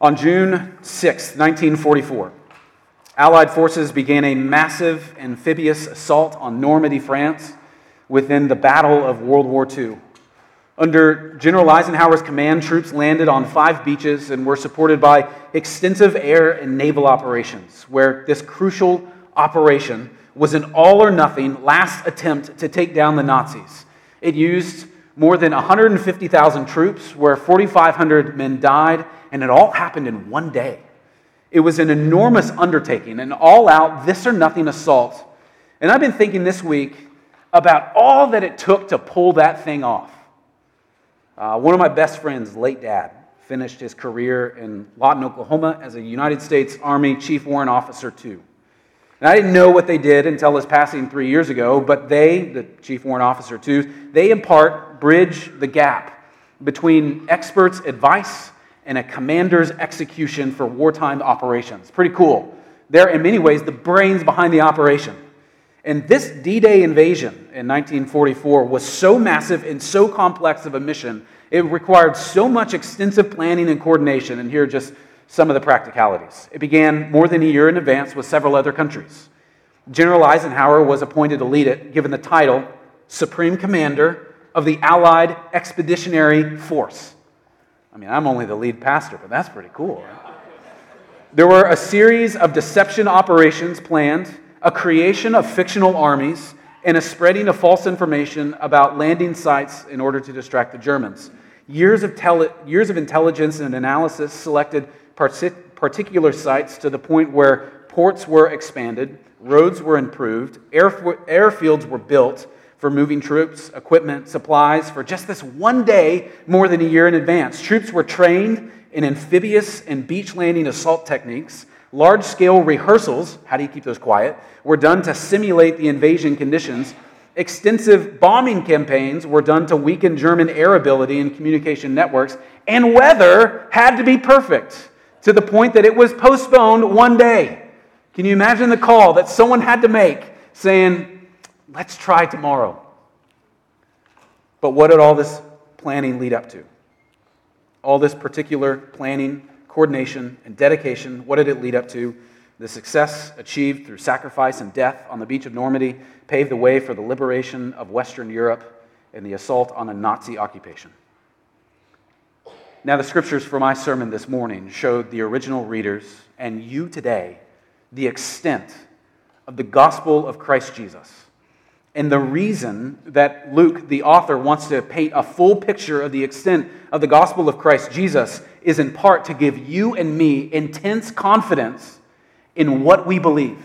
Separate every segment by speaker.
Speaker 1: On June 6, 1944, Allied forces began a massive amphibious assault on Normandy, France, within the Battle of World War II. Under General Eisenhower's command, troops landed on five beaches and were supported by extensive air and naval operations, where this crucial operation was an all or nothing last attempt to take down the Nazis. It used more than 150,000 troops, where 4,500 men died, and it all happened in one day. It was an enormous undertaking, an all out, this or nothing assault. And I've been thinking this week about all that it took to pull that thing off. Uh, one of my best friends, late dad, finished his career in Lawton, Oklahoma as a United States Army Chief Warrant Officer, too. And I didn't know what they did until his passing three years ago, but they, the Chief Warrant Officer, too, they in part bridge the gap between experts' advice and a commander's execution for wartime operations. Pretty cool. They're, in many ways, the brains behind the operation. And this D Day invasion in 1944 was so massive and so complex of a mission, it required so much extensive planning and coordination. And here are just some of the practicalities. It began more than a year in advance with several other countries. General Eisenhower was appointed to lead it, given the title Supreme Commander of the Allied Expeditionary Force. I mean, I'm only the lead pastor, but that's pretty cool. There were a series of deception operations planned, a creation of fictional armies, and a spreading of false information about landing sites in order to distract the Germans. Years of, tele- years of intelligence and analysis selected particular sites to the point where ports were expanded, roads were improved, airfields were built, for moving troops, equipment, supplies for just this one day more than a year in advance. Troops were trained in amphibious and beach landing assault techniques. Large scale rehearsals, how do you keep those quiet, were done to simulate the invasion conditions. Extensive bombing campaigns were done to weaken German air ability and communication networks. And weather had to be perfect to the point that it was postponed one day. Can you imagine the call that someone had to make saying, Let's try tomorrow. But what did all this planning lead up to? All this particular planning, coordination, and dedication, what did it lead up to? The success achieved through sacrifice and death on the beach of Normandy paved the way for the liberation of Western Europe and the assault on a Nazi occupation. Now, the scriptures for my sermon this morning showed the original readers and you today the extent of the gospel of Christ Jesus and the reason that Luke, the author, wants to paint a full picture of the extent of the gospel of Christ Jesus is in part to give you and me intense confidence in what we believe.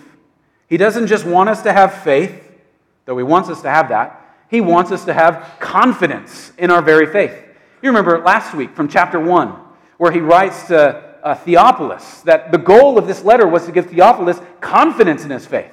Speaker 1: He doesn't just want us to have faith, though he wants us to have that. He wants us to have confidence in our very faith. You remember last week from chapter 1, where he writes to uh, Theophilus that the goal of this letter was to give Theophilus confidence in his faith.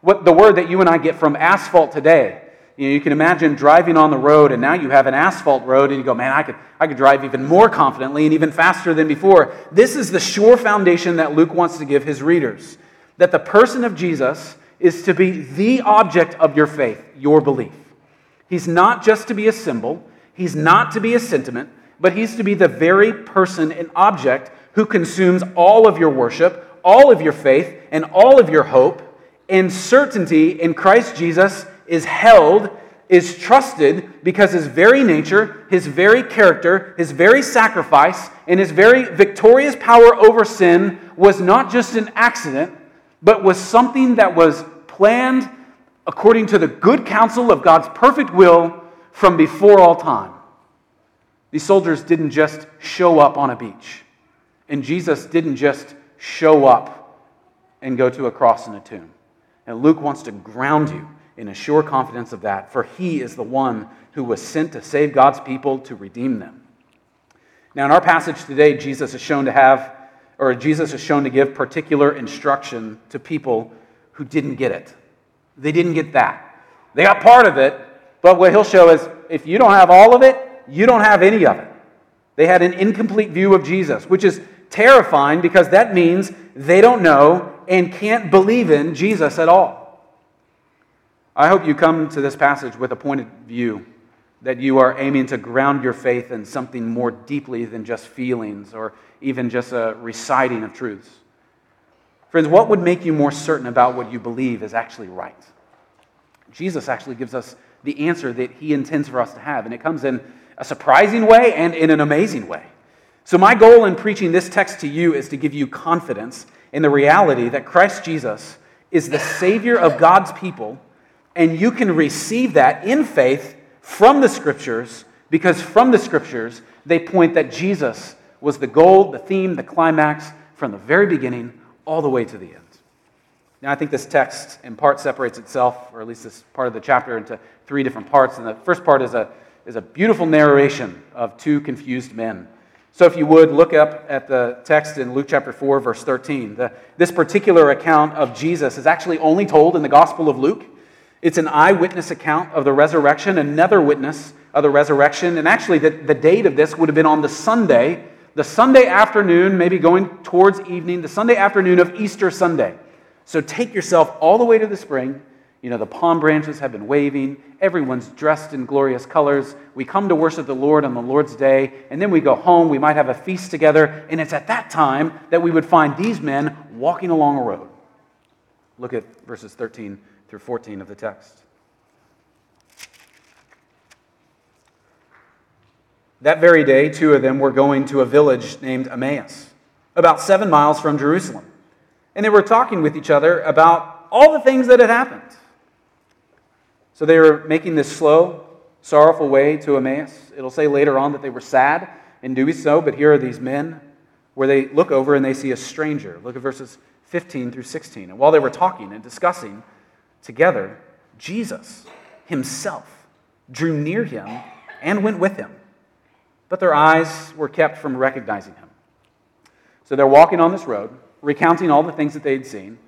Speaker 1: What the word that you and I get from asphalt today. You, know, you can imagine driving on the road, and now you have an asphalt road, and you go, man, I could, I could drive even more confidently and even faster than before. This is the sure foundation that Luke wants to give his readers that the person of Jesus is to be the object of your faith, your belief. He's not just to be a symbol, he's not to be a sentiment, but he's to be the very person and object who consumes all of your worship, all of your faith, and all of your hope and certainty in Christ Jesus is held, is trusted because his very nature, his very character, his very sacrifice, and his very victorious power over sin was not just an accident, but was something that was planned according to the good counsel of God's perfect will from before all time. These soldiers didn't just show up on a beach, and Jesus didn't just show up and go to a cross and a tomb. And Luke wants to ground you in a sure confidence of that, for he is the one who was sent to save God's people to redeem them. Now, in our passage today, Jesus is shown to have, or Jesus is shown to give particular instruction to people who didn't get it. They didn't get that. They got part of it, but what he'll show is if you don't have all of it, you don't have any of it. They had an incomplete view of Jesus, which is terrifying because that means they don't know and can't believe in Jesus at all. I hope you come to this passage with a point of view that you are aiming to ground your faith in something more deeply than just feelings or even just a reciting of truths. Friends, what would make you more certain about what you believe is actually right? Jesus actually gives us the answer that he intends for us to have, and it comes in a surprising way and in an amazing way. So, my goal in preaching this text to you is to give you confidence in the reality that Christ Jesus is the Savior of God's people, and you can receive that in faith from the Scriptures because from the Scriptures they point that Jesus was the goal, the theme, the climax from the very beginning all the way to the end. Now, I think this text in part separates itself, or at least this part of the chapter, into three different parts. And the first part is a, is a beautiful narration of two confused men. So, if you would, look up at the text in Luke chapter 4, verse 13. The, this particular account of Jesus is actually only told in the Gospel of Luke. It's an eyewitness account of the resurrection, another witness of the resurrection. And actually, the, the date of this would have been on the Sunday the Sunday afternoon, maybe going towards evening, the Sunday afternoon of Easter Sunday. So take yourself all the way to the spring. You know, the palm branches have been waving. Everyone's dressed in glorious colors. We come to worship the Lord on the Lord's day, and then we go home. We might have a feast together, and it's at that time that we would find these men walking along a road. Look at verses 13 through 14 of the text. That very day, two of them were going to a village named Emmaus, about seven miles from Jerusalem. And they were talking with each other about all the things that had happened. So they were making this slow, sorrowful way to Emmaus. It'll say later on that they were sad in doing so, but here are these men where they look over and they see a stranger. Look at verses 15 through 16. And while they were talking and discussing together, Jesus himself drew near him and went with him but their eyes were kept from recognizing him. So they're walking on this road, recounting all the things that they'd seen,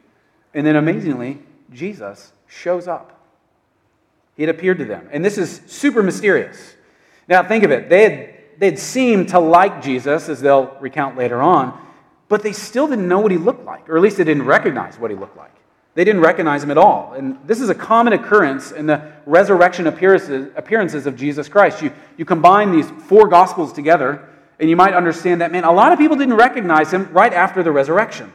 Speaker 1: and then amazingly, Jesus shows up. Had appeared to them. And this is super mysterious. Now, think of it. They had, they'd seemed to like Jesus, as they'll recount later on, but they still didn't know what he looked like, or at least they didn't recognize what he looked like. They didn't recognize him at all. And this is a common occurrence in the resurrection appearances, appearances of Jesus Christ. You, you combine these four gospels together, and you might understand that, man, a lot of people didn't recognize him right after the resurrection.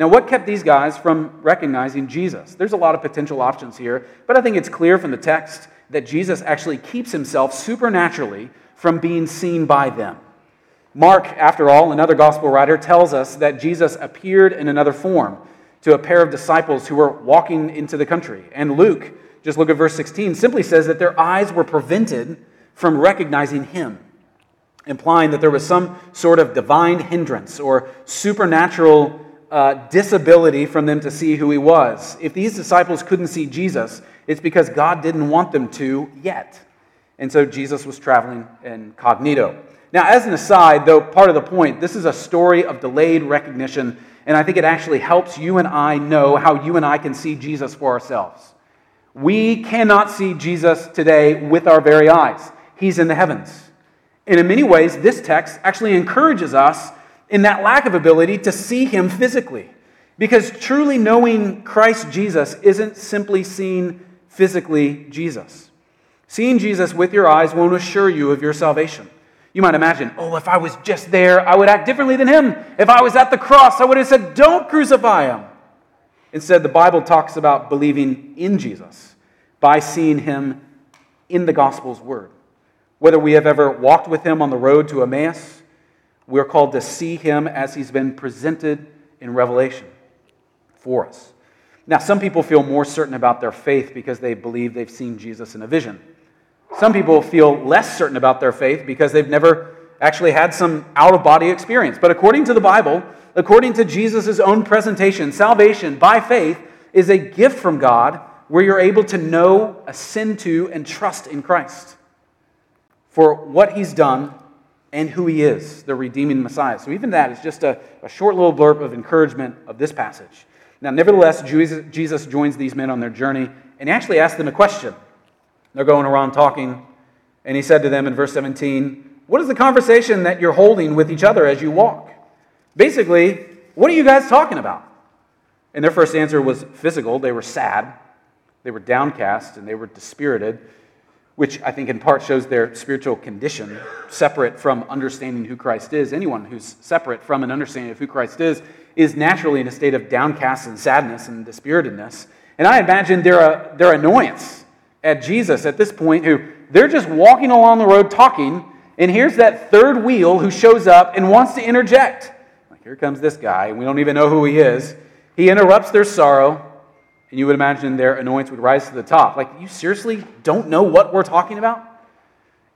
Speaker 1: Now, what kept these guys from recognizing Jesus? There's a lot of potential options here, but I think it's clear from the text that Jesus actually keeps himself supernaturally from being seen by them. Mark, after all, another gospel writer, tells us that Jesus appeared in another form to a pair of disciples who were walking into the country. And Luke, just look at verse 16, simply says that their eyes were prevented from recognizing him, implying that there was some sort of divine hindrance or supernatural uh, disability from them to see who he was. If these disciples couldn't see Jesus, it's because God didn't want them to yet. And so Jesus was traveling incognito. Now, as an aside, though, part of the point, this is a story of delayed recognition and I think it actually helps you and I know how you and I can see Jesus for ourselves. We cannot see Jesus today with our very eyes, He's in the heavens. And in many ways, this text actually encourages us in that lack of ability to see Him physically. Because truly knowing Christ Jesus isn't simply seeing physically Jesus. Seeing Jesus with your eyes won't assure you of your salvation. You might imagine, oh, if I was just there, I would act differently than him. If I was at the cross, I would have said, don't crucify him. Instead, the Bible talks about believing in Jesus by seeing him in the gospel's word. Whether we have ever walked with him on the road to Emmaus, we're called to see him as he's been presented in Revelation for us. Now, some people feel more certain about their faith because they believe they've seen Jesus in a vision. Some people feel less certain about their faith because they've never actually had some out of body experience. But according to the Bible, according to Jesus' own presentation, salvation by faith is a gift from God where you're able to know, ascend to, and trust in Christ for what he's done and who he is, the redeeming Messiah. So, even that is just a, a short little blurb of encouragement of this passage. Now, nevertheless, Jesus joins these men on their journey and he actually asks them a question. They're going around talking, and he said to them in verse 17, What is the conversation that you're holding with each other as you walk? Basically, what are you guys talking about? And their first answer was physical. They were sad, they were downcast, and they were dispirited. Which I think in part shows their spiritual condition, separate from understanding who Christ is. Anyone who's separate from an understanding of who Christ is is naturally in a state of downcast and sadness and dispiritedness. And I imagine their, uh, their annoyance at Jesus at this point, who they're just walking along the road talking, and here's that third wheel who shows up and wants to interject. Like, here comes this guy, we don't even know who he is. He interrupts their sorrow, and you would imagine their annoyance would rise to the top. Like, you seriously don't know what we're talking about?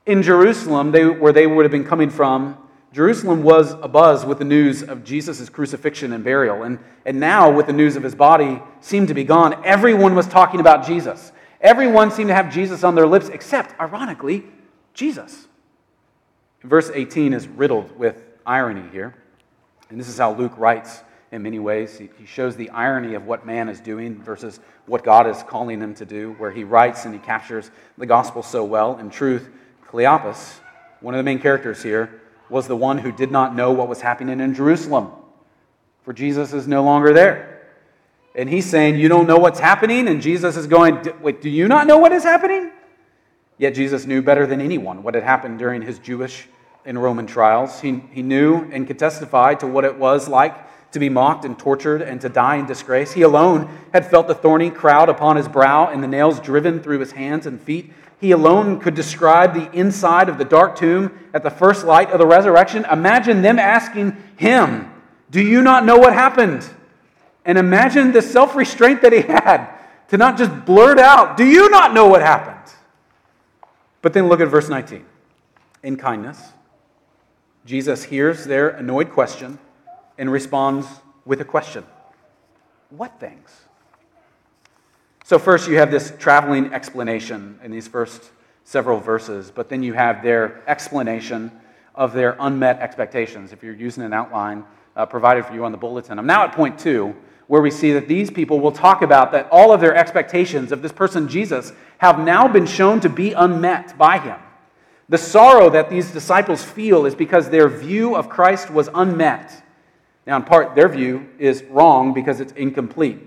Speaker 1: In Jerusalem, they, where they would have been coming from, Jerusalem was abuzz with the news of Jesus' crucifixion and burial. And, and now, with the news of his body seemed to be gone, everyone was talking about Jesus. Everyone seemed to have Jesus on their lips, except, ironically, Jesus. Verse 18 is riddled with irony here. And this is how Luke writes in many ways. He, shows the irony of what man is doing versus what God is calling him to do, where he writes and he captures the gospel so well. In truth, Cleopas, one of the main characters here, was the one who did not know what was happening in Jerusalem, for Jesus is no longer there. And he's saying, You don't know what's happening? And Jesus is going, Wait, do you not know what is happening? Yet Jesus knew better than anyone what had happened during his Jewish and Roman trials. He, he knew and could testify to what it was like to be mocked and tortured and to die in disgrace. He alone had felt the thorny crown upon his brow and the nails driven through his hands and feet. He alone could describe the inside of the dark tomb at the first light of the resurrection. Imagine them asking him, Do you not know what happened? And imagine the self restraint that he had to not just blurt out, Do you not know what happened? But then look at verse 19. In kindness, Jesus hears their annoyed question and responds with a question What things? So, first, you have this traveling explanation in these first several verses, but then you have their explanation of their unmet expectations. If you're using an outline uh, provided for you on the bulletin, I'm now at point two, where we see that these people will talk about that all of their expectations of this person, Jesus, have now been shown to be unmet by him. The sorrow that these disciples feel is because their view of Christ was unmet. Now, in part, their view is wrong because it's incomplete.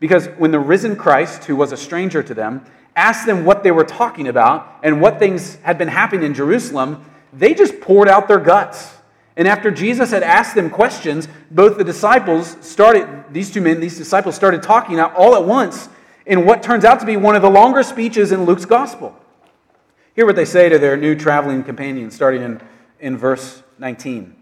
Speaker 1: Because when the risen Christ, who was a stranger to them, asked them what they were talking about and what things had been happening in Jerusalem, they just poured out their guts. And after Jesus had asked them questions, both the disciples started, these two men, these disciples started talking out all at once in what turns out to be one of the longer speeches in Luke's gospel. Hear what they say to their new traveling companion starting in, in verse 19.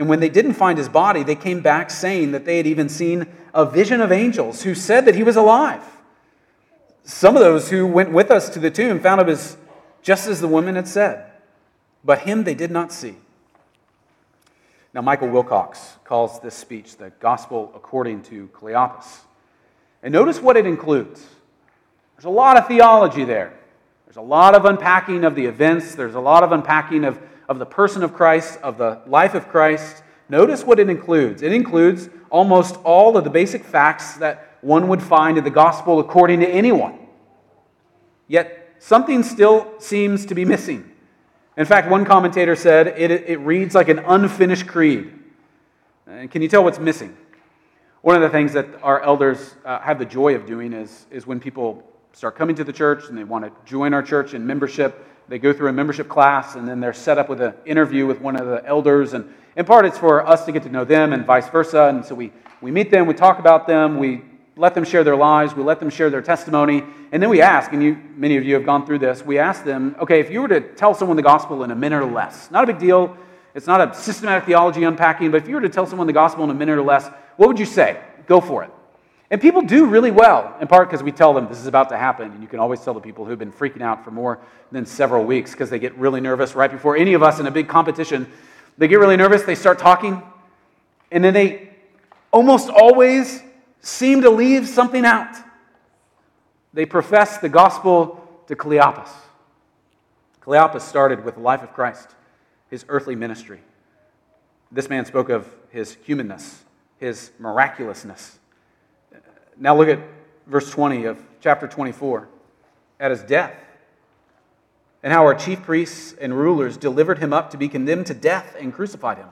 Speaker 1: and when they didn't find his body, they came back saying that they had even seen a vision of angels who said that he was alive. Some of those who went with us to the tomb found it was just as the woman had said, but him they did not see. Now, Michael Wilcock calls this speech the gospel according to Cleopas. And notice what it includes. There's a lot of theology there. There's a lot of unpacking of the events. There's a lot of unpacking of of the person of Christ, of the life of Christ, notice what it includes. It includes almost all of the basic facts that one would find in the gospel according to anyone. Yet something still seems to be missing. In fact, one commentator said it, it reads like an unfinished creed. And can you tell what's missing? One of the things that our elders uh, have the joy of doing is, is when people start coming to the church and they want to join our church in membership, they go through a membership class and then they're set up with an interview with one of the elders. And in part, it's for us to get to know them and vice versa. And so we, we meet them, we talk about them, we let them share their lives, we let them share their testimony. And then we ask, and you, many of you have gone through this, we ask them, okay, if you were to tell someone the gospel in a minute or less, not a big deal, it's not a systematic theology unpacking, but if you were to tell someone the gospel in a minute or less, what would you say? Go for it. And people do really well, in part because we tell them this is about to happen. And you can always tell the people who've been freaking out for more than several weeks because they get really nervous right before any of us in a big competition. They get really nervous, they start talking, and then they almost always seem to leave something out. They profess the gospel to Cleopas. Cleopas started with the life of Christ, his earthly ministry. This man spoke of his humanness, his miraculousness. Now look at verse 20 of chapter 24. At his death, and how our chief priests and rulers delivered him up to be condemned to death and crucified him.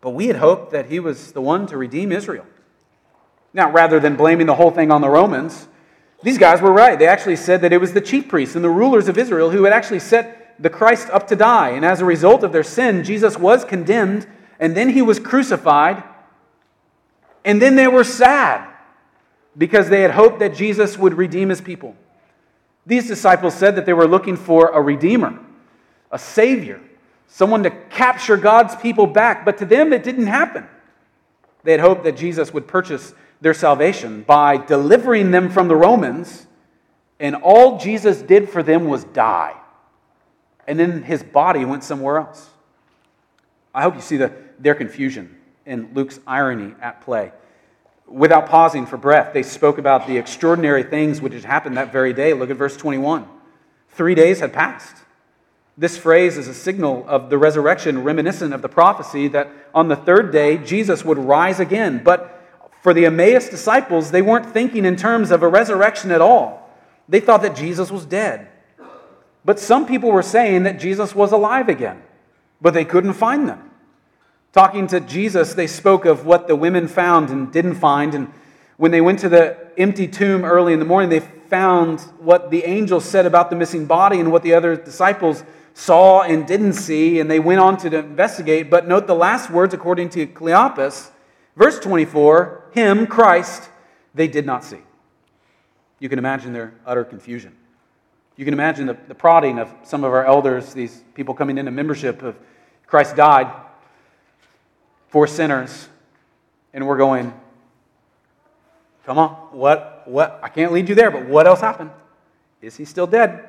Speaker 1: But we had hoped that he was the one to redeem Israel. Now, rather than blaming the whole thing on the Romans, these guys were right. They actually said that it was the chief priests and the rulers of Israel who had actually set the Christ up to die. And as a result of their sin, Jesus was condemned, and then he was crucified. And then they were sad because they had hoped that Jesus would redeem his people. These disciples said that they were looking for a redeemer, a savior, someone to capture God's people back. But to them, it didn't happen. They had hoped that Jesus would purchase their salvation by delivering them from the Romans, and all Jesus did for them was die. And then his body went somewhere else. I hope you see the, their confusion and Luke's irony at play. Without pausing for breath, they spoke about the extraordinary things which had happened that very day. Look at verse 21. Three days had passed. This phrase is a signal of the resurrection, reminiscent of the prophecy that on the third day Jesus would rise again. But for the Emmaus disciples, they weren't thinking in terms of a resurrection at all. They thought that Jesus was dead. But some people were saying that Jesus was alive again, but they couldn't find them. Talking to Jesus, they spoke of what the women found and didn't find. And when they went to the empty tomb early in the morning, they found what the angel said about the missing body and what the other disciples saw and didn't see. And they went on to investigate. But note the last words, according to Cleopas, verse 24 him, Christ, they did not see. You can imagine their utter confusion. You can imagine the, the prodding of some of our elders, these people coming into membership of Christ died for sinners, and we're going, come on, what, what, I can't lead you there, but what else happened? Is he still dead?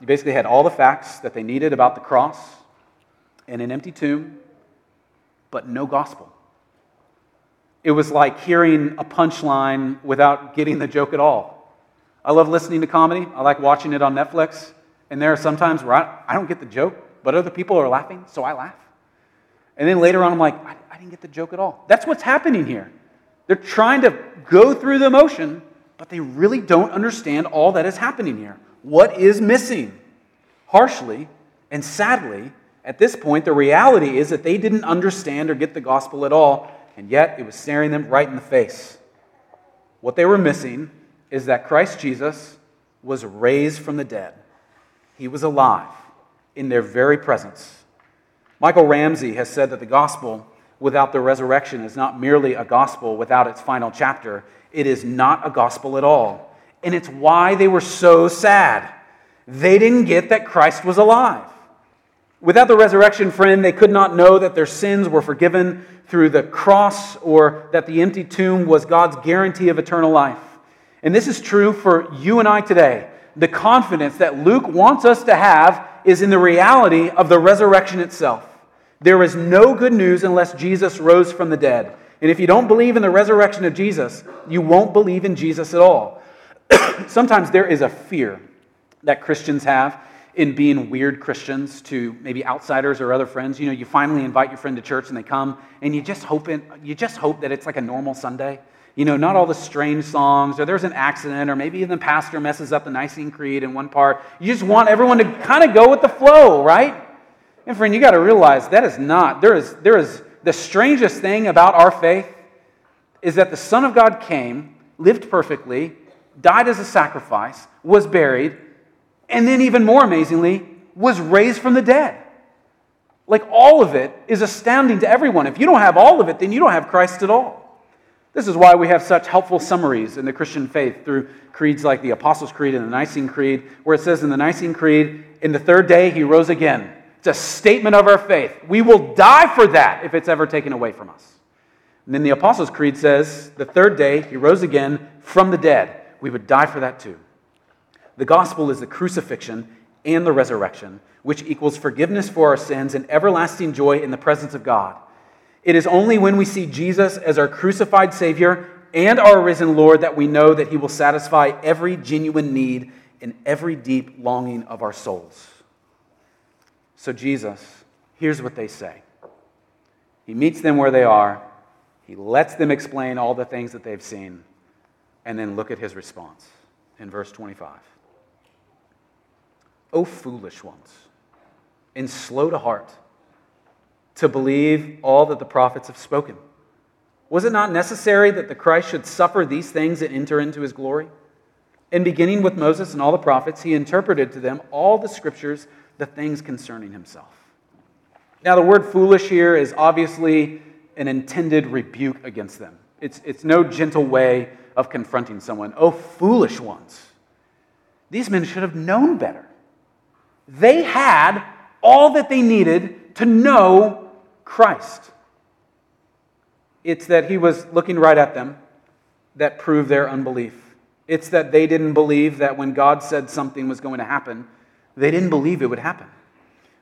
Speaker 1: You basically had all the facts that they needed about the cross and an empty tomb, but no gospel. It was like hearing a punchline without getting the joke at all. I love listening to comedy. I like watching it on Netflix. And there are sometimes where I, I don't get the joke, but other people are laughing, so I laugh. And then later on, I'm like, I, I didn't get the joke at all. That's what's happening here. They're trying to go through the motion, but they really don't understand all that is happening here. What is missing? Harshly and sadly, at this point, the reality is that they didn't understand or get the gospel at all, and yet it was staring them right in the face. What they were missing is that Christ Jesus was raised from the dead. He was alive in their very presence. Michael Ramsey has said that the gospel without the resurrection is not merely a gospel without its final chapter, it is not a gospel at all. And it's why they were so sad. They didn't get that Christ was alive. Without the resurrection, friend, they could not know that their sins were forgiven through the cross or that the empty tomb was God's guarantee of eternal life. And this is true for you and I today. The confidence that Luke wants us to have is in the reality of the resurrection itself. There is no good news unless Jesus rose from the dead. And if you don't believe in the resurrection of Jesus, you won't believe in Jesus at all. Sometimes there is a fear that Christians have in being weird Christians to maybe outsiders or other friends. You know, you finally invite your friend to church and they come, and you just hope you just hope that it's like a normal Sunday. You know, not all the strange songs, or there's an accident, or maybe even the pastor messes up the Nicene Creed in one part. You just want everyone to kind of go with the flow, right? And friend, you got to realize that is not, there is, there is the strangest thing about our faith is that the Son of God came, lived perfectly, died as a sacrifice, was buried, and then, even more amazingly, was raised from the dead. Like all of it is astounding to everyone. If you don't have all of it, then you don't have Christ at all. This is why we have such helpful summaries in the Christian faith through creeds like the Apostles' Creed and the Nicene Creed, where it says in the Nicene Creed, in the third day he rose again. It's a statement of our faith. We will die for that if it's ever taken away from us. And then the Apostles' Creed says, the third day he rose again from the dead. We would die for that too. The gospel is the crucifixion and the resurrection, which equals forgiveness for our sins and everlasting joy in the presence of God. It is only when we see Jesus as our crucified Savior and our risen Lord that we know that He will satisfy every genuine need and every deep longing of our souls. So, Jesus, here's what they say He meets them where they are, He lets them explain all the things that they've seen, and then look at His response in verse 25. O foolish ones, and slow to heart, to believe all that the prophets have spoken. Was it not necessary that the Christ should suffer these things and enter into his glory? And beginning with Moses and all the prophets, he interpreted to them all the scriptures, the things concerning himself. Now, the word foolish here is obviously an intended rebuke against them. It's, it's no gentle way of confronting someone. Oh, foolish ones. These men should have known better. They had all that they needed to know Christ. It's that he was looking right at them that proved their unbelief. It's that they didn't believe that when God said something was going to happen, they didn't believe it would happen.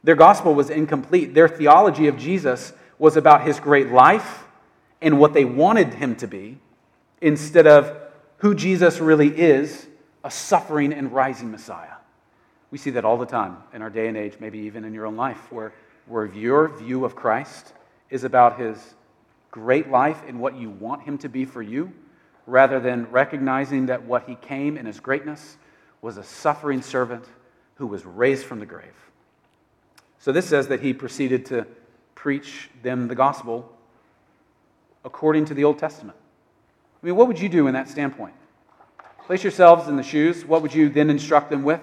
Speaker 1: Their gospel was incomplete. Their theology of Jesus was about his great life and what they wanted him to be instead of who Jesus really is a suffering and rising Messiah. We see that all the time in our day and age, maybe even in your own life, where, where your view of Christ is about his great life and what you want him to be for you, rather than recognizing that what he came in his greatness was a suffering servant who was raised from the grave. So this says that he proceeded to preach them the gospel according to the Old Testament. I mean, what would you do in that standpoint? Place yourselves in the shoes. What would you then instruct them with?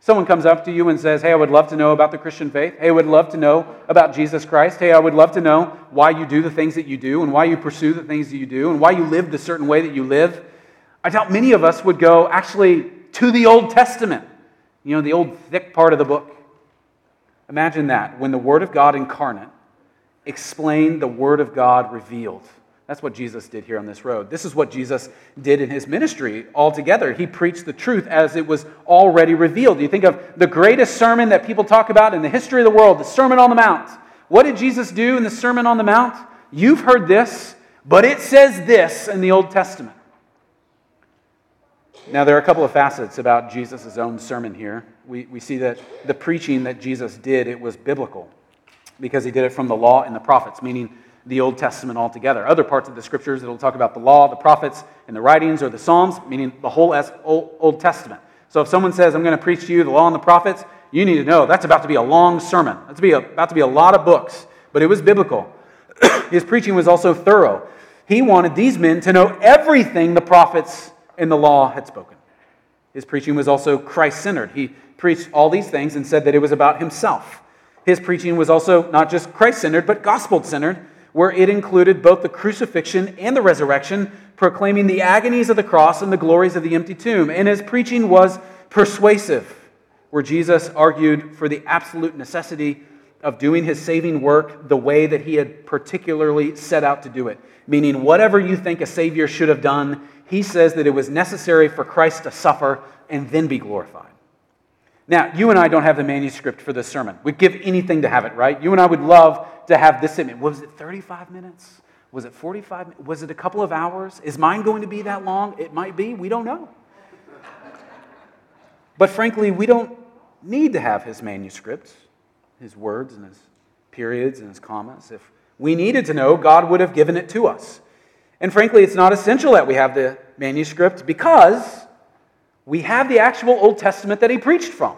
Speaker 1: Someone comes up to you and says, Hey, I would love to know about the Christian faith. Hey, I would love to know about Jesus Christ. Hey, I would love to know why you do the things that you do and why you pursue the things that you do and why you live the certain way that you live. I doubt many of us would go actually to the Old Testament, you know, the old thick part of the book. Imagine that when the Word of God incarnate explained the Word of God revealed. That's what Jesus did here on this road. This is what Jesus did in his ministry altogether. He preached the truth as it was already revealed. You think of the greatest sermon that people talk about in the history of the world, the Sermon on the Mount. What did Jesus do in the Sermon on the Mount? You've heard this, but it says this in the Old Testament. Now, there are a couple of facets about Jesus' own sermon here. We, we see that the preaching that Jesus did, it was biblical because he did it from the law and the prophets, meaning the Old Testament altogether. Other parts of the scriptures that'll talk about the law, the prophets, and the writings or the Psalms, meaning the whole Old Testament. So if someone says, I'm going to preach to you the law and the prophets, you need to know that's about to be a long sermon. That's about to be a lot of books, but it was biblical. His preaching was also thorough. He wanted these men to know everything the prophets and the law had spoken. His preaching was also Christ centered. He preached all these things and said that it was about himself. His preaching was also not just Christ centered, but gospel centered where it included both the crucifixion and the resurrection, proclaiming the agonies of the cross and the glories of the empty tomb. And his preaching was persuasive, where Jesus argued for the absolute necessity of doing his saving work the way that he had particularly set out to do it. Meaning, whatever you think a Savior should have done, he says that it was necessary for Christ to suffer and then be glorified. Now, you and I don't have the manuscript for this sermon. We'd give anything to have it, right? You and I would love to have this it. Was it 35 minutes? Was it 45? Was it a couple of hours? Is mine going to be that long? It might be. We don't know. But frankly, we don't need to have his manuscripts, his words and his periods and his commas. If we needed to know, God would have given it to us. And frankly, it's not essential that we have the manuscript because we have the actual Old Testament that he preached from.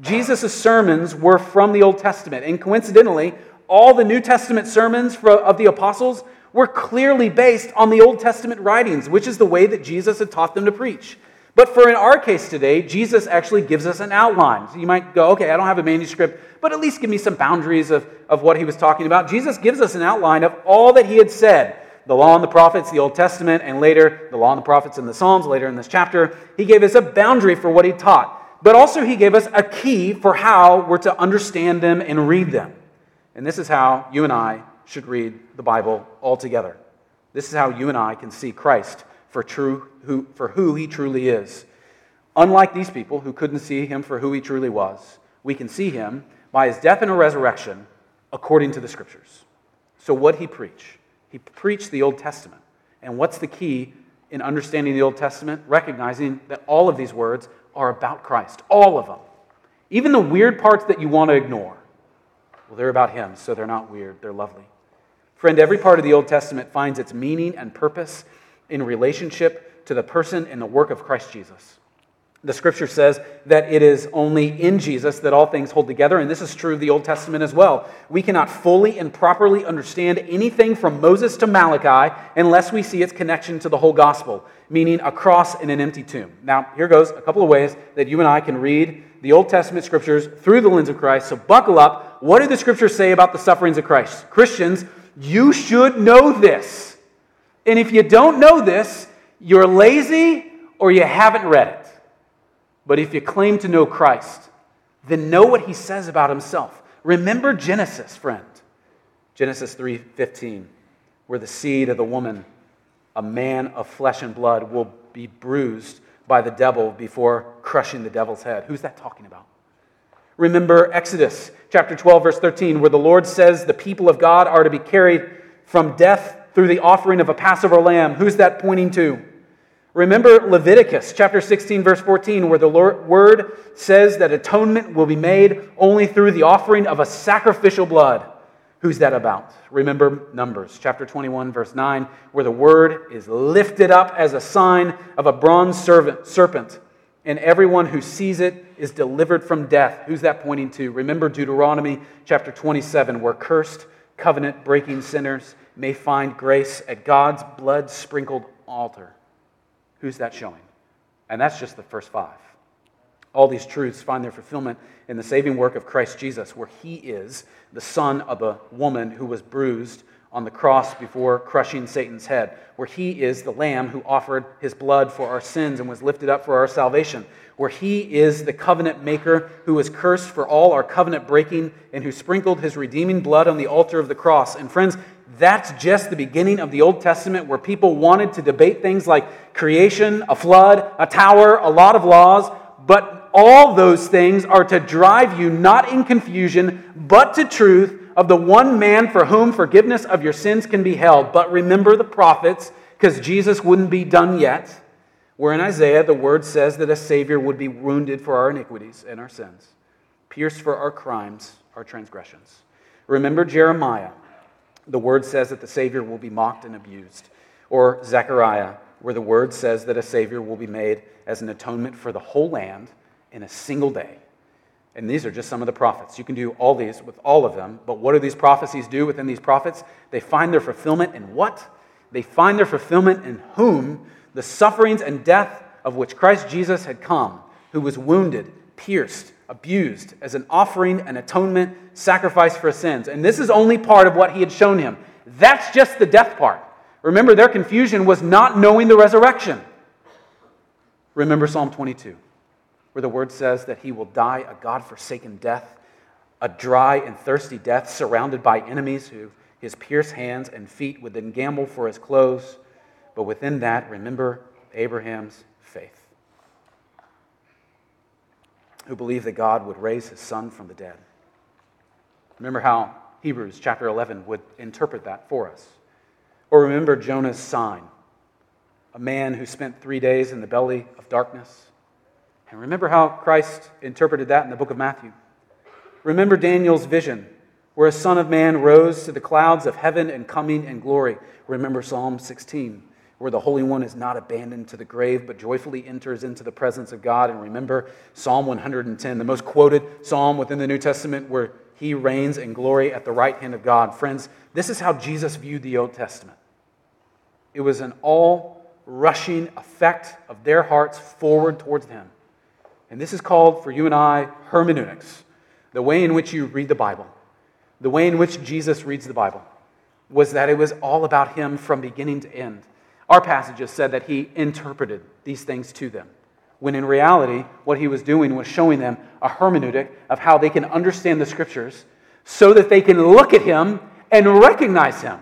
Speaker 1: Jesus' sermons were from the Old Testament. And coincidentally, all the New Testament sermons of the apostles were clearly based on the Old Testament writings, which is the way that Jesus had taught them to preach. But for in our case today, Jesus actually gives us an outline. So you might go, okay, I don't have a manuscript, but at least give me some boundaries of, of what he was talking about. Jesus gives us an outline of all that he had said the law and the prophets, the Old Testament, and later the law and the prophets and the Psalms, later in this chapter. He gave us a boundary for what he taught, but also he gave us a key for how we're to understand them and read them. And this is how you and I should read the Bible altogether. This is how you and I can see Christ for, true, who, for who he truly is. Unlike these people who couldn't see him for who he truly was, we can see him by his death and resurrection according to the scriptures. So, what he preach? He preached the Old Testament. And what's the key in understanding the Old Testament? Recognizing that all of these words are about Christ. All of them. Even the weird parts that you want to ignore. Well, they're about Him, so they're not weird. They're lovely. Friend, every part of the Old Testament finds its meaning and purpose in relationship to the person and the work of Christ Jesus. The scripture says that it is only in Jesus that all things hold together, and this is true of the Old Testament as well. We cannot fully and properly understand anything from Moses to Malachi unless we see its connection to the whole gospel, meaning a cross and an empty tomb. Now, here goes a couple of ways that you and I can read the Old Testament scriptures through the lens of Christ. So buckle up. What do the scriptures say about the sufferings of Christ? Christians, you should know this. And if you don't know this, you're lazy or you haven't read it. But if you claim to know Christ, then know what he says about himself. Remember Genesis, friend. Genesis 3:15, where the seed of the woman, a man of flesh and blood, will be bruised by the devil before crushing the devil's head. Who's that talking about? Remember Exodus chapter 12 verse 13 where the Lord says the people of God are to be carried from death through the offering of a Passover lamb. Who's that pointing to? Remember Leviticus chapter 16, verse 14, where the Lord, word says that atonement will be made only through the offering of a sacrificial blood. Who's that about? Remember Numbers chapter 21, verse 9, where the word is lifted up as a sign of a bronze serpent, and everyone who sees it is delivered from death. Who's that pointing to? Remember Deuteronomy chapter 27, where cursed, covenant breaking sinners may find grace at God's blood sprinkled altar. Who's that showing? And that's just the first five. All these truths find their fulfillment in the saving work of Christ Jesus, where he is the son of a woman who was bruised on the cross before crushing Satan's head, where he is the lamb who offered his blood for our sins and was lifted up for our salvation, where he is the covenant maker who was cursed for all our covenant breaking and who sprinkled his redeeming blood on the altar of the cross. And friends, that's just the beginning of the Old Testament where people wanted to debate things like creation, a flood, a tower, a lot of laws, but all those things are to drive you not in confusion, but to truth of the one man for whom forgiveness of your sins can be held. But remember the prophets, because Jesus wouldn't be done yet. Where in Isaiah, the word says that a Savior would be wounded for our iniquities and our sins, pierced for our crimes, our transgressions. Remember Jeremiah the word says that the Savior will be mocked and abused. Or Zechariah, where the word says that a Savior will be made as an atonement for the whole land in a single day. And these are just some of the prophets. You can do all these with all of them, but what do these prophecies do within these prophets? They find their fulfillment in what? They find their fulfillment in whom the sufferings and death of which Christ Jesus had come, who was wounded, pierced, abused as an offering, an atonement, sacrifice for sins. And this is only part of what he had shown him. That's just the death part. Remember, their confusion was not knowing the resurrection. Remember Psalm 22, where the word says that he will die a God forsaken death, a dry and thirsty death, surrounded by enemies who his pierced hands and feet would then gamble for his clothes. But within that, remember Abraham's faith who believed that God would raise his son from the dead. Remember how Hebrews chapter 11 would interpret that for us. Or remember Jonah's sign, a man who spent three days in the belly of darkness. And remember how Christ interpreted that in the book of Matthew. Remember Daniel's vision, where a son of man rose to the clouds of heaven and coming in glory. Remember Psalm 16 where the Holy One is not abandoned to the grave, but joyfully enters into the presence of God. And remember Psalm 110, the most quoted psalm within the New Testament, where he reigns in glory at the right hand of God. Friends, this is how Jesus viewed the Old Testament. It was an all rushing effect of their hearts forward towards Him. And this is called, for you and I, hermeneutics the way in which you read the Bible, the way in which Jesus reads the Bible, was that it was all about Him from beginning to end. Our passages said that he interpreted these things to them, when in reality, what he was doing was showing them a hermeneutic of how they can understand the scriptures so that they can look at him and recognize him.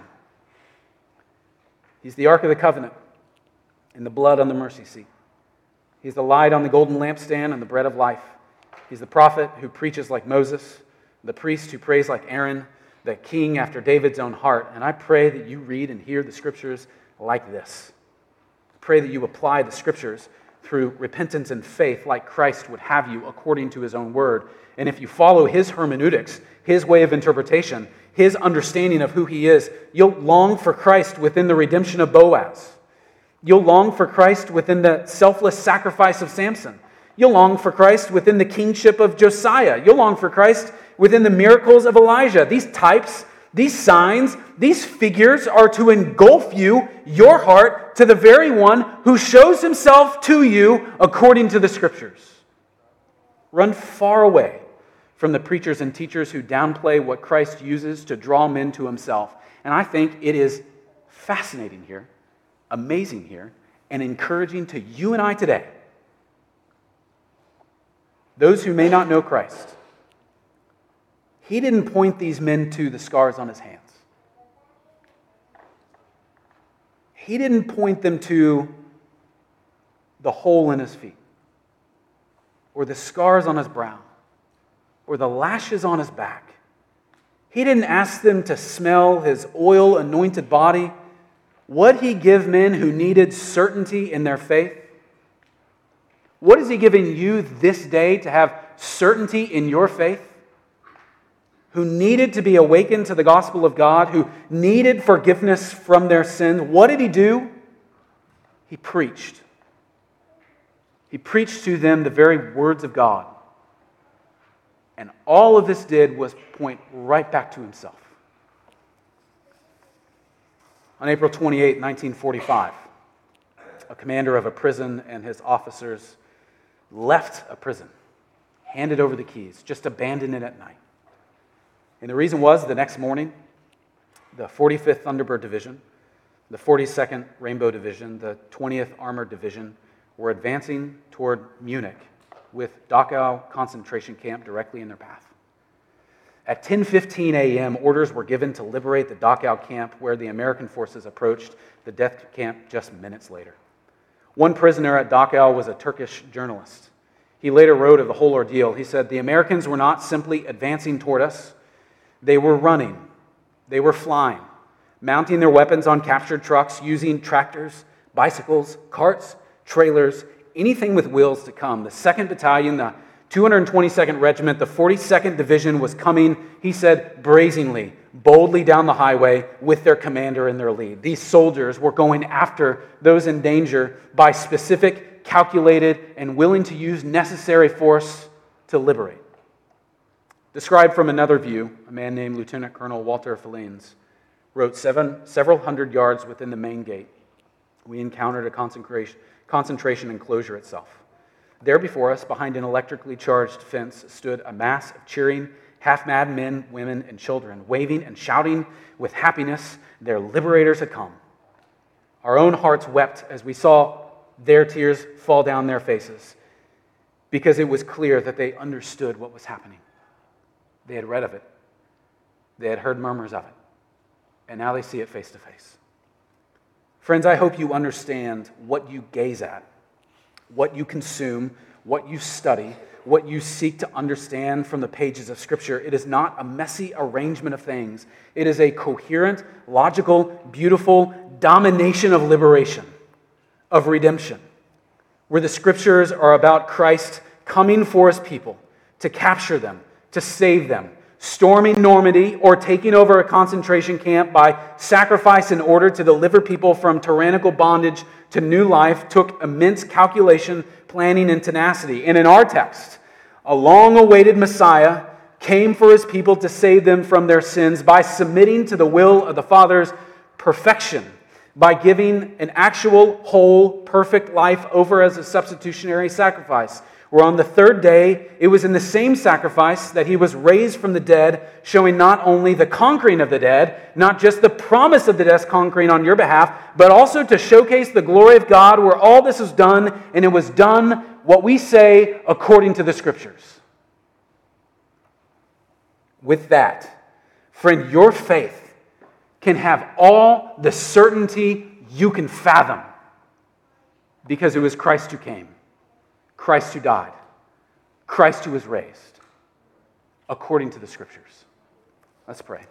Speaker 1: He's the Ark of the Covenant and the blood on the mercy seat. He's the light on the golden lampstand and the bread of life. He's the prophet who preaches like Moses, the priest who prays like Aaron, the king after David's own heart. And I pray that you read and hear the scriptures like this. Pray that you apply the scriptures through repentance and faith, like Christ would have you according to his own word. And if you follow his hermeneutics, his way of interpretation, his understanding of who he is, you'll long for Christ within the redemption of Boaz. You'll long for Christ within the selfless sacrifice of Samson. You'll long for Christ within the kingship of Josiah. You'll long for Christ within the miracles of Elijah. These types, these signs, these figures are to engulf you, your heart, to the very one who shows himself to you according to the scriptures. Run far away from the preachers and teachers who downplay what Christ uses to draw men to himself. And I think it is fascinating here, amazing here, and encouraging to you and I today. Those who may not know Christ, he didn't point these men to the scars on his hands. He didn't point them to the hole in his feet or the scars on his brow or the lashes on his back. He didn't ask them to smell his oil anointed body. Would he give men who needed certainty in their faith? What is he giving you this day to have certainty in your faith? Who needed to be awakened to the gospel of God, who needed forgiveness from their sins. What did he do? He preached. He preached to them the very words of God. And all of this did was point right back to himself. On April 28, 1945, a commander of a prison and his officers left a prison, handed over the keys, just abandoned it at night. And the reason was the next morning, the 45th Thunderbird Division, the 42nd Rainbow Division, the 20th Armored Division were advancing toward Munich with Dachau concentration camp directly in their path. At 10:15 a.m., orders were given to liberate the Dachau camp where the American forces approached the death camp just minutes later. One prisoner at Dachau was a Turkish journalist. He later wrote of the whole ordeal. He said, "The Americans were not simply advancing toward us, they were running. They were flying, mounting their weapons on captured trucks, using tractors, bicycles, carts, trailers, anything with wheels to come. The 2nd Battalion, the 222nd Regiment, the 42nd Division was coming, he said, brazenly, boldly down the highway with their commander in their lead. These soldiers were going after those in danger by specific, calculated, and willing to use necessary force to liberate. Described from another view, a man named Lieutenant Colonel Walter Fellenz wrote seven, several hundred yards within the main gate. We encountered a concentration concentration enclosure itself. There before us, behind an electrically charged fence, stood a mass of cheering, half mad men, women, and children, waving and shouting with happiness their liberators had come. Our own hearts wept as we saw their tears fall down their faces because it was clear that they understood what was happening. They had read of it, they had heard murmurs of it, and now they see it face to face. Friends, I hope you understand what you gaze at, what you consume, what you study, what you seek to understand from the pages of Scripture. It is not a messy arrangement of things, it is a coherent, logical, beautiful domination of liberation, of redemption, where the Scriptures are about Christ coming for his people to capture them, to save them, storming Normandy or taking over a concentration camp by sacrifice in order to deliver people from tyrannical bondage to new life took immense calculation, planning, and tenacity. And in our text, a long awaited Messiah came for his people to save them from their sins by submitting to the will of the Father's perfection, by giving an actual, whole, perfect life over as a substitutionary sacrifice where on the third day it was in the same sacrifice that he was raised from the dead, showing not only the conquering of the dead, not just the promise of the death's conquering on your behalf, but also to showcase the glory of God, where all this is done, and it was done, what we say, according to the scriptures. With that, friend, your faith can have all the certainty you can fathom because it was Christ who came. Christ who died, Christ who was raised, according to the scriptures. Let's pray.